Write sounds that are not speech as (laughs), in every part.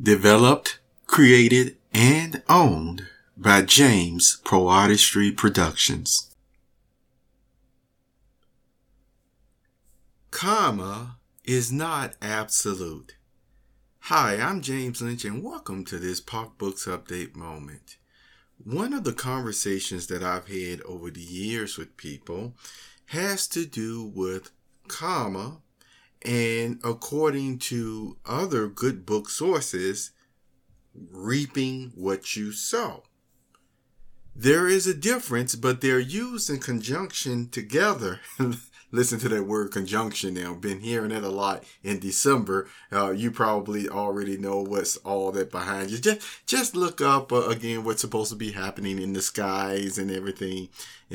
Developed, created, and owned by James Poe Artistry Productions. Karma is not absolute. Hi, I'm James Lynch, and welcome to this Park Books Update moment. One of the conversations that I've had over the years with people has to do with karma and according to other good book sources, reaping what you sow. There is a difference, but they're used in conjunction together. (laughs) Listen to that word conjunction now. Been hearing it a lot in December. Uh, you probably already know what's all that behind you. Just, just look up uh, again what's supposed to be happening in the skies and everything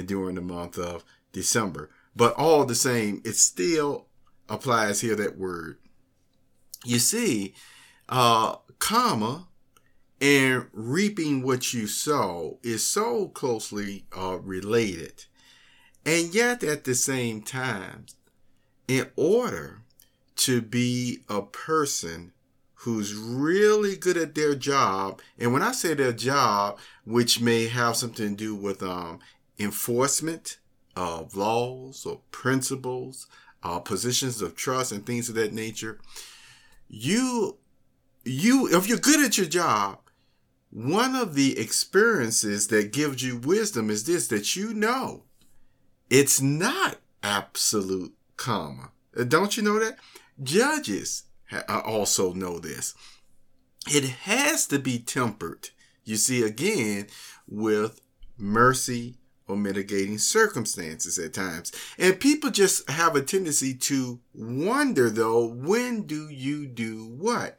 during the month of December. But all the same, it's still applies here that word. You see, uh, karma and reaping what you sow is so closely uh, related. And yet at the same time, in order to be a person who's really good at their job, and when I say their job, which may have something to do with um, enforcement of laws or principles, uh, positions of trust and things of that nature. You, you, if you're good at your job, one of the experiences that gives you wisdom is this, that you know it's not absolute karma. Uh, don't you know that? Judges uh, also know this. It has to be tempered, you see, again, with mercy or mitigating circumstances at times. And people just have a tendency to wonder though, when do you do what?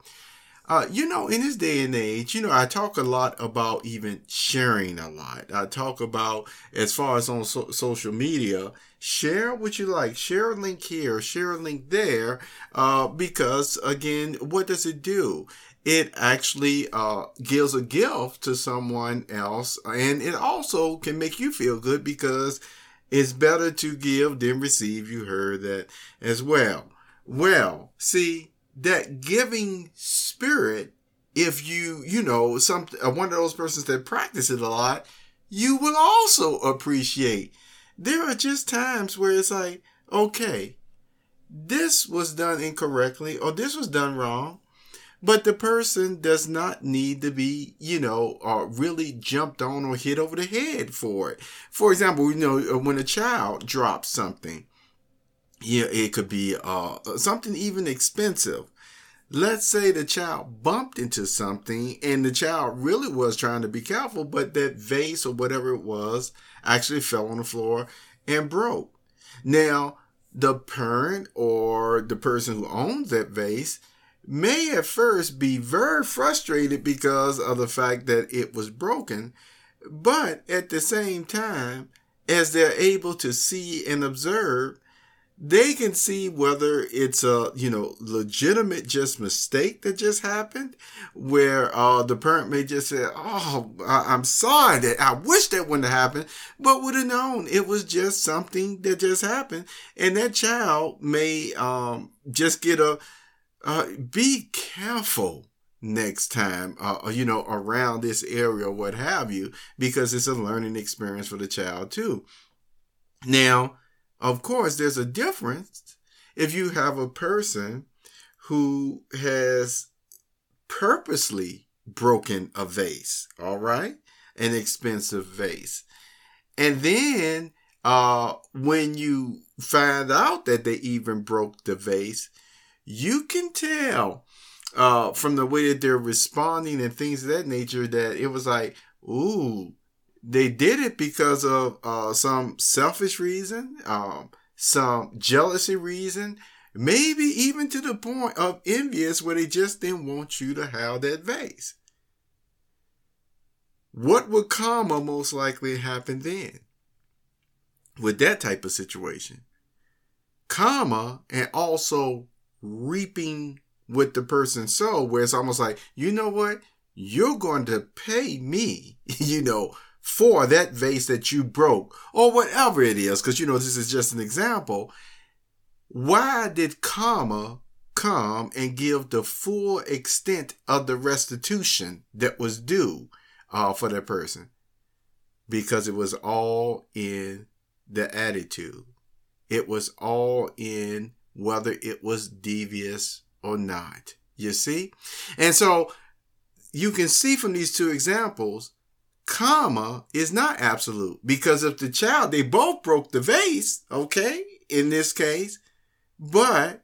Uh, you know, in this day and age, you know, I talk a lot about even sharing a lot. I talk about, as far as on so- social media, share what you like, share a link here, share a link there, uh, because again, what does it do? It actually uh, gives a gift to someone else and it also can make you feel good because it's better to give than receive you heard that as well. Well see that giving spirit if you you know some uh, one of those persons that practice it a lot you will also appreciate. There are just times where it's like okay this was done incorrectly or this was done wrong but the person does not need to be, you know, uh, really jumped on or hit over the head for it. For example, you know, uh, when a child drops something, yeah, it could be uh, something even expensive. Let's say the child bumped into something and the child really was trying to be careful, but that vase or whatever it was actually fell on the floor and broke. Now, the parent or the person who owns that vase may at first be very frustrated because of the fact that it was broken, but at the same time, as they're able to see and observe, they can see whether it's a you know legitimate just mistake that just happened where uh the parent may just say oh I- am sorry that i wish that wouldn't have happened but would have known it was just something that just happened. And that child may um just get a uh, be careful next time, uh, uh, you know, around this area, or what have you, because it's a learning experience for the child too. Now, of course, there's a difference if you have a person who has purposely broken a vase, all right, an expensive vase. And then uh, when you find out that they even broke the vase, you can tell uh, from the way that they're responding and things of that nature that it was like, ooh, they did it because of uh, some selfish reason, um, some jealousy reason, maybe even to the point of envious where they just didn't want you to have that vase. What would karma most likely happen then? With that type of situation. Karma and also reaping what the person sowed, where it's almost like, you know what? You're going to pay me, (laughs) you know, for that vase that you broke or whatever it is. Cause you know, this is just an example. Why did karma come and give the full extent of the restitution that was due uh, for that person because it was all in the attitude. It was all in whether it was devious or not. You see? And so you can see from these two examples, karma is not absolute because if the child, they both broke the vase, okay, in this case, but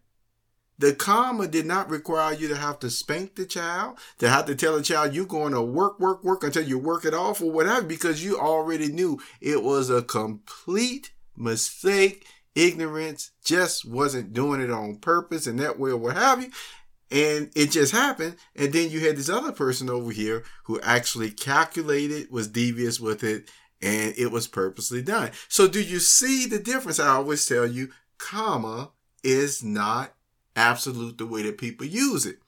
the karma did not require you to have to spank the child, to have to tell the child you're going to work, work, work until you work it off or whatever, because you already knew it was a complete mistake. Ignorance just wasn't doing it on purpose and that way or what have you. And it just happened. And then you had this other person over here who actually calculated, was devious with it, and it was purposely done. So do you see the difference? I always tell you, karma is not absolute the way that people use it.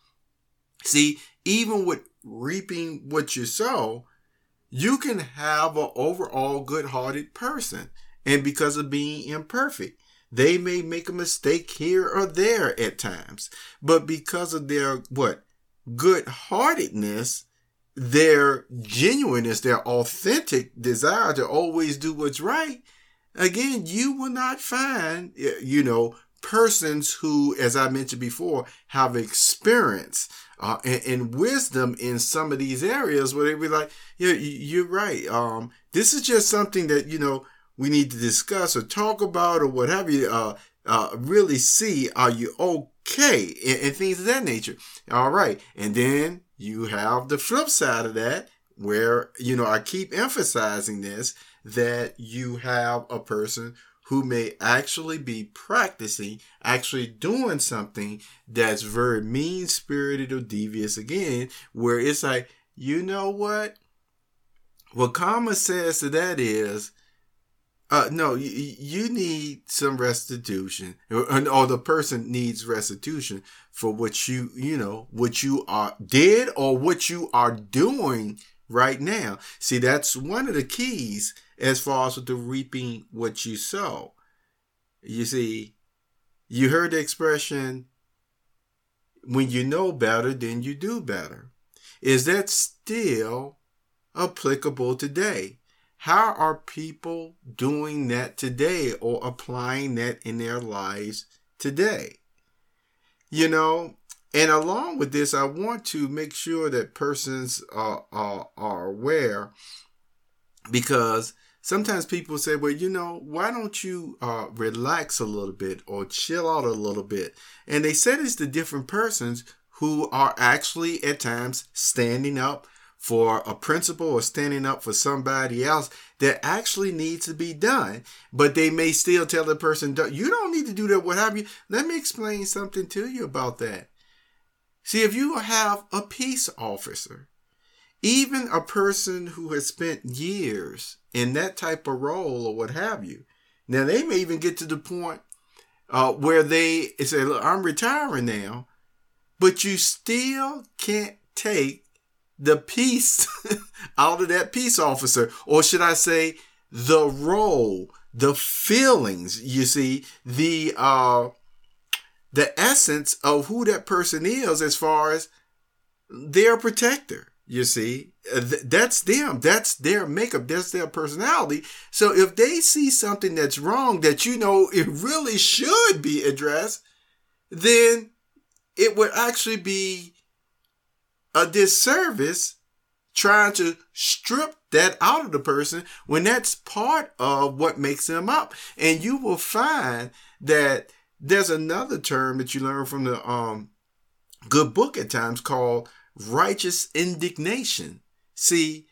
See, even with reaping what you sow, you can have an overall good hearted person. And because of being imperfect, they may make a mistake here or there at times. But because of their what? Good heartedness, their genuineness, their authentic desire to always do what's right, again, you will not find, you know, persons who, as I mentioned before, have experience uh, and, and, wisdom in some of these areas where they be like, yeah, you're right. Um, this is just something that, you know, we need to discuss or talk about or what have you, uh, uh, really see, are you okay? And, and things of that nature. All right. And then you have the flip side of that where, you know, I keep emphasizing this, that you have a person who may actually be practicing, actually doing something that's very mean spirited or devious again, where it's like, you know what? What karma says to that is, uh, no, you, you need some restitution, or, or the person needs restitution for what you, you know, what you are did or what you are doing right now. See, that's one of the keys as far as with the reaping what you sow. You see, you heard the expression, when you know better, then you do better. Is that still applicable today? How are people doing that today or applying that in their lives today? You know, and along with this, I want to make sure that persons are, are, are aware because sometimes people say, well, you know, why don't you uh, relax a little bit or chill out a little bit? And they said it's the different persons who are actually at times standing up for a principle or standing up for somebody else that actually needs to be done. But they may still tell the person, you don't need to do that. What have you? Let me explain something to you about that. See, if you have a peace officer, even a person who has spent years in that type of role or what have you, now they may even get to the point uh, where they say, look, I'm retiring now, but you still can't take the peace (laughs) out of that peace officer, or should I say, the role, the feelings, you see, the, uh, the essence of who that person is as far as their protector. You see, uh, that's them. That's their makeup. That's their personality. So if they see something that's wrong that you know (laughs) it really should be addressed, then it would actually be a disservice trying to strip that out of the person when that's part of what makes them up. And you will find that there's another term that you learn from the um, good book at times called righteous indignation. See,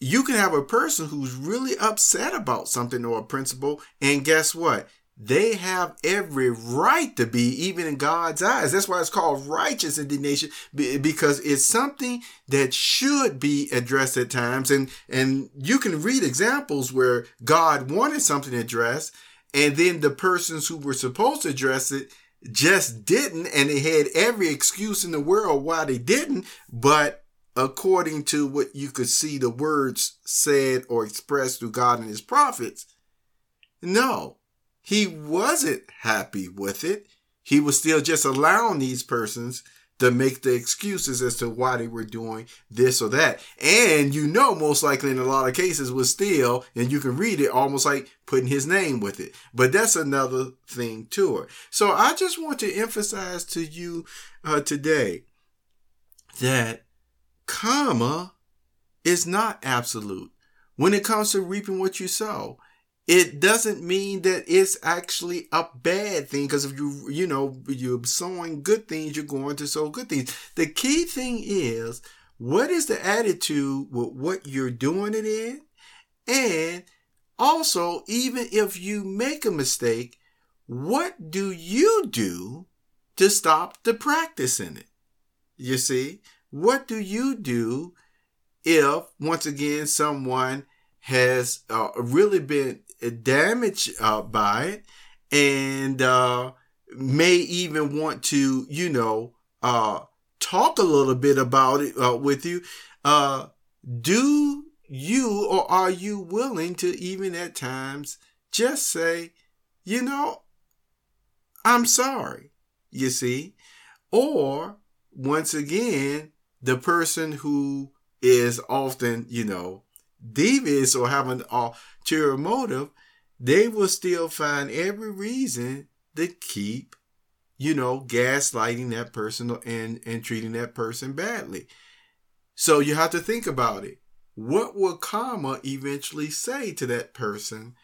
you can have a person who's really upset about something or a principle, and guess what? They have every right to be, even in God's eyes. That's why it's called righteous indignation, because it's something that should be addressed at times. And, and you can read examples where God wanted something addressed, and then the persons who were supposed to address it just didn't, and they had every excuse in the world why they didn't, but according to what you could see the words said or expressed through God and his prophets, no, he wasn't happy with it. He was still just allowing these persons to make the excuses as to why they were doing this or that. And you know, most likely in a lot of cases was still, and you can read it almost like putting his name with it. But that's another thing to it. So I just want to emphasize to you uh, today that karma is not absolute when it comes to reaping what you sow it doesn't mean that it's actually a bad thing because if you you know you're sowing good things you're going to sow good things. The key thing is what is the attitude with what you're doing it in? And also even if you make a mistake what do you do to stop the practice in it? You see what do you do if once again someone has uh, really been damaged uh, by it and uh, may even want to, you know, uh, talk a little bit about it uh, with you. Uh, do you or are you willing to even at times just say, you know, I'm sorry, you see? Or once again, the person who is often, you know, devious or have an ulterior motive, they will still find every reason to keep, you know, gaslighting that person and, and treating that person badly. So you have to think about it. What will karma eventually say to that person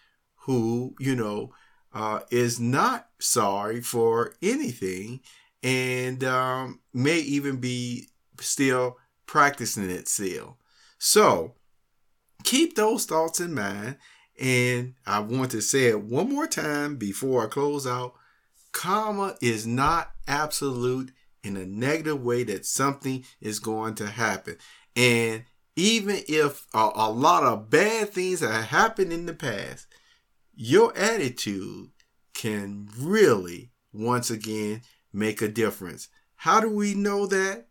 who, you know, uh, is not sorry for anything and um, may even be still practicing it still? So keep those thoughts in mind. And I want to say it one more time before I close out. Karma is not absolute in a negative way that something is going to happen. And even if a, a lot of bad things have happened in the past, your attitude can really, once again, make a difference. How do we know that?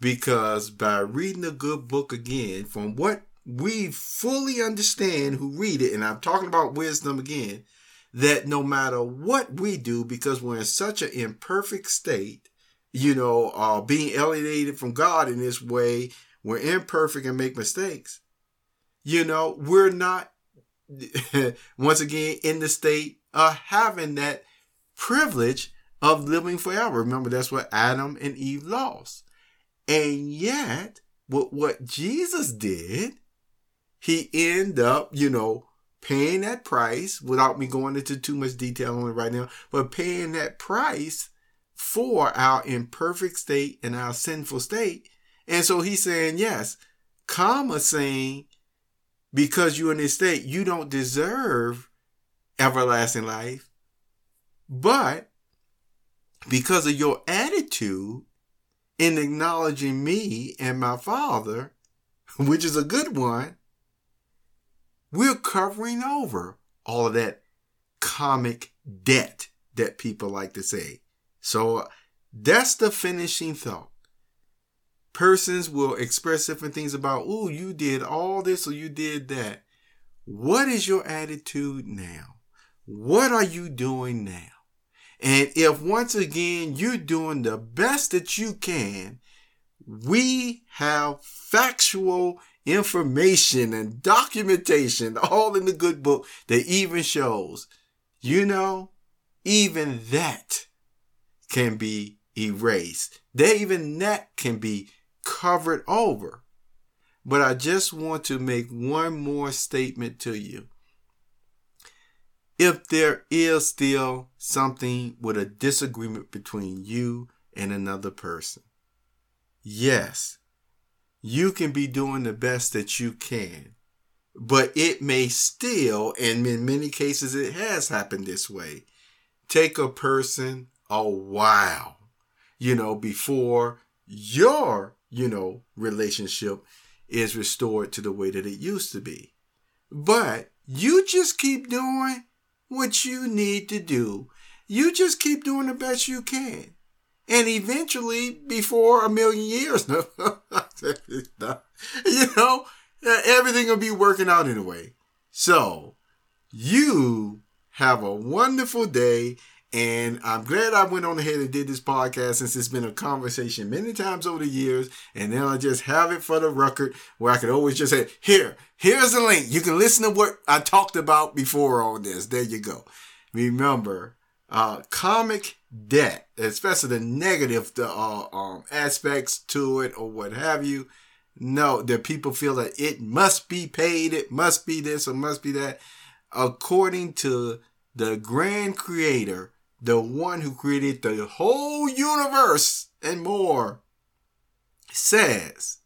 Because by reading a good book again, from what we fully understand who read it, and I'm talking about wisdom again, that no matter what we do, because we're in such an imperfect state, you know, uh, being alienated from God in this way, we're imperfect and make mistakes. You know, we're not, (laughs) once again, in the state of having that privilege of living forever. Remember, that's what Adam and Eve lost. And yet, what, what Jesus did, he end up, you know, paying that price without me going into too much detail on it right now, but paying that price for our imperfect state and our sinful state. And so he's saying, yes, karma saying, because you're in this state, you don't deserve everlasting life. But because of your attitude in acknowledging me and my father, (laughs) which is a good one, we're covering over all of that karmic debt that people like to say. So uh, that's the finishing thought. Persons will express different things about, oh, you did all this or you did that. What is your attitude now? What are you doing now? And if once again you're doing the best that you can, we have factual information and documentation all in the good book that even shows, you know, even that can be erased. That even that can be covered over. But I just want to make one more statement to you. If there is still something with a disagreement between you and another person, yes, you can be doing the best that you can. But it may still, and in many cases it has happened this way, take a person a while, you know, before your, you know, relationship is restored to the way that it used to be. But you just keep doing what you need to do. You just keep doing the best you can. And eventually, before a million years, (laughs) you know, everything will be working out anyway. So, you have a wonderful day And I'm glad I went on ahead and did this podcast since it's been a conversation many times over the years. And then I just have it for the record where I could always just say, here, here's the link. You can listen to what I talked about before on this. There you go. Remember, uh, karmic debt, especially the negative the, uh, um, aspects to it or what have you. No, that people feel that it must be paid, it must be this or must be that. According to the grand creator, the one who created the whole universe and more, says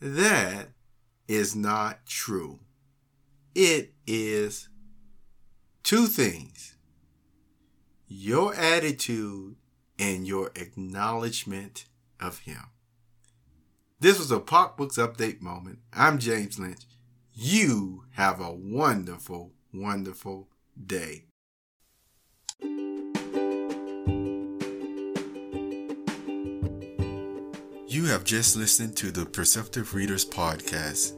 that is not true. It is two things your attitude and your acknowledgement of Him. This was a Pop Books Update moment. I'm James Lynch. You have a wonderful, wonderful day. You have just listened to the Perceptive Readers Podcast.